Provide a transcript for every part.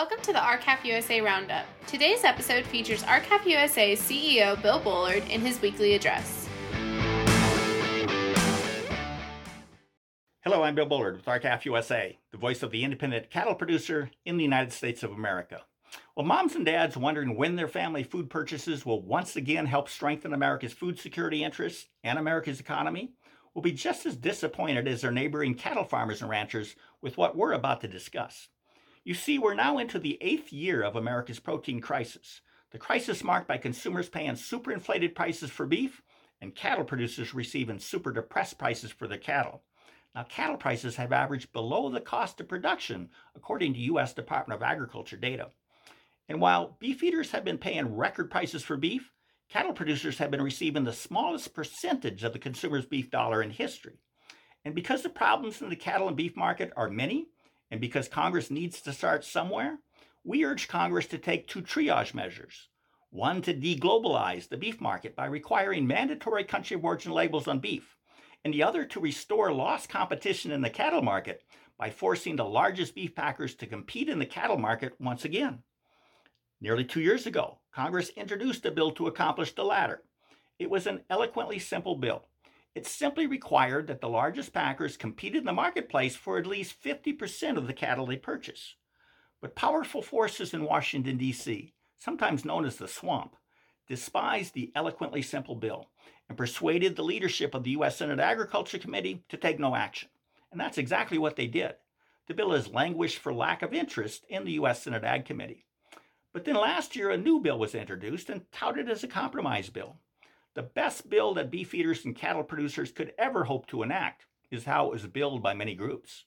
Welcome to the R-CALF USA Roundup. Today's episode features R-CALF USA's CEO Bill Bullard in his weekly address. Hello, I'm Bill Bullard with R-CALF USA, the voice of the independent cattle producer in the United States of America. Well, moms and dads wondering when their family food purchases will once again help strengthen America's food security interests and America's economy will be just as disappointed as their neighboring cattle farmers and ranchers with what we're about to discuss. You see, we're now into the eighth year of America's protein crisis. The crisis marked by consumers paying superinflated prices for beef and cattle producers receiving super depressed prices for their cattle. Now, cattle prices have averaged below the cost of production, according to U.S. Department of Agriculture data. And while beef eaters have been paying record prices for beef, cattle producers have been receiving the smallest percentage of the consumer's beef dollar in history. And because the problems in the cattle and beef market are many, and because Congress needs to start somewhere, we urge Congress to take two triage measures. One, to deglobalize the beef market by requiring mandatory country of origin labels on beef, and the other to restore lost competition in the cattle market by forcing the largest beef packers to compete in the cattle market once again. Nearly two years ago, Congress introduced a bill to accomplish the latter. It was an eloquently simple bill. It simply required that the largest packers compete in the marketplace for at least 50% of the cattle they purchase. But powerful forces in Washington, D.C., sometimes known as the swamp, despised the eloquently simple bill and persuaded the leadership of the U.S. Senate Agriculture Committee to take no action. And that's exactly what they did. The bill has languished for lack of interest in the U.S. Senate Ag Committee. But then last year, a new bill was introduced and touted as a compromise bill. The best bill that beefeaters and cattle producers could ever hope to enact is how it was billed by many groups.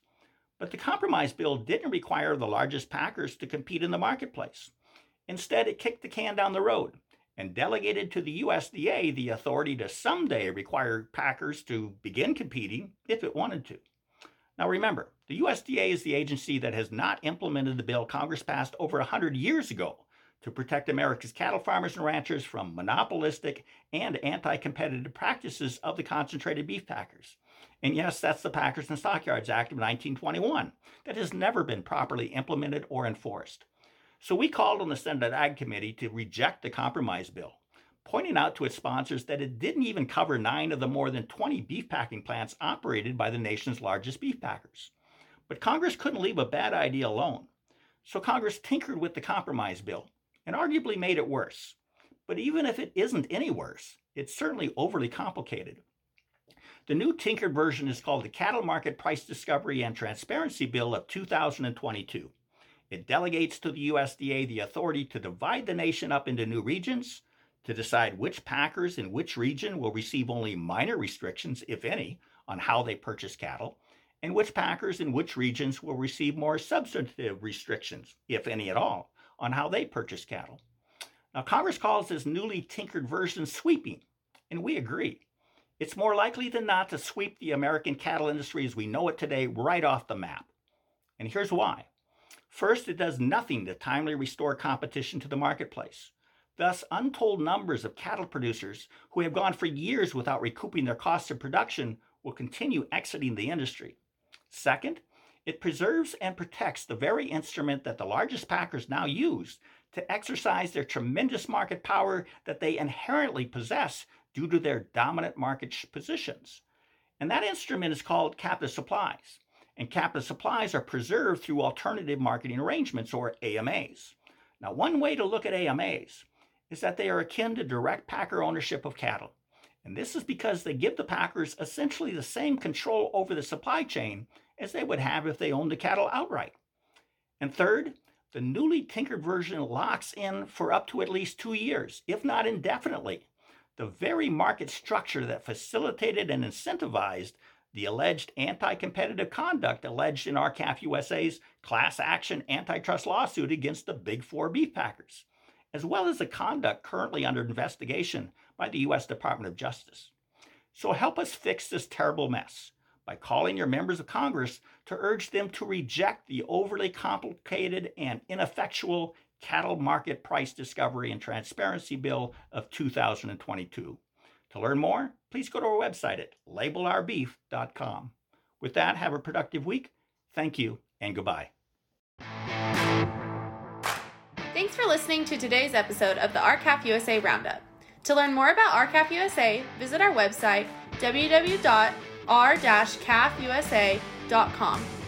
But the compromise bill didn't require the largest packers to compete in the marketplace. Instead, it kicked the can down the road and delegated to the USDA the authority to someday require packers to begin competing if it wanted to. Now remember, the USDA is the agency that has not implemented the bill Congress passed over 100 years ago to protect America's cattle farmers and ranchers from monopolistic and anti competitive practices of the concentrated beef packers. And yes, that's the Packers and Stockyards Act of 1921 that has never been properly implemented or enforced. So we called on the Senate Ag Committee to reject the compromise bill, pointing out to its sponsors that it didn't even cover nine of the more than 20 beef packing plants operated by the nation's largest beef packers. But Congress couldn't leave a bad idea alone. So Congress tinkered with the compromise bill and arguably made it worse. But even if it isn't any worse, it's certainly overly complicated. The new tinkered version is called the Cattle Market Price Discovery and Transparency Bill of 2022. It delegates to the USDA the authority to divide the nation up into new regions, to decide which packers in which region will receive only minor restrictions, if any, on how they purchase cattle, and which packers in which regions will receive more substantive restrictions, if any at all, on how they purchase cattle. Now, Congress calls this newly tinkered version sweeping, and we agree. It's more likely than not to sweep the American cattle industry as we know it today right off the map. And here's why. First, it does nothing to timely restore competition to the marketplace. Thus, untold numbers of cattle producers who have gone for years without recouping their costs of production will continue exiting the industry. Second, it preserves and protects the very instrument that the largest packers now use to exercise their tremendous market power that they inherently possess due to their dominant market positions. And that instrument is called captive supplies. And captive supplies are preserved through alternative marketing arrangements or AMAs. Now, one way to look at AMAs is that they are akin to direct packer ownership of cattle. And this is because they give the packers essentially the same control over the supply chain as they would have if they owned the cattle outright. And third, the newly tinkered version locks in for up to at least two years, if not indefinitely, the very market structure that facilitated and incentivized the alleged anti competitive conduct alleged in R-CALF USA's class action antitrust lawsuit against the Big Four beef packers, as well as the conduct currently under investigation by the U.S. Department of Justice. So help us fix this terrible mess by calling your members of Congress to urge them to reject the overly complicated and ineffectual Cattle Market Price Discovery and Transparency Bill of 2022. To learn more, please go to our website at labelourbeef.com. With that, have a productive week. Thank you and goodbye. Thanks for listening to today's episode of the R-CALF USA Roundup. To learn more about R-CALF USA, visit our website www.r-calfusa.com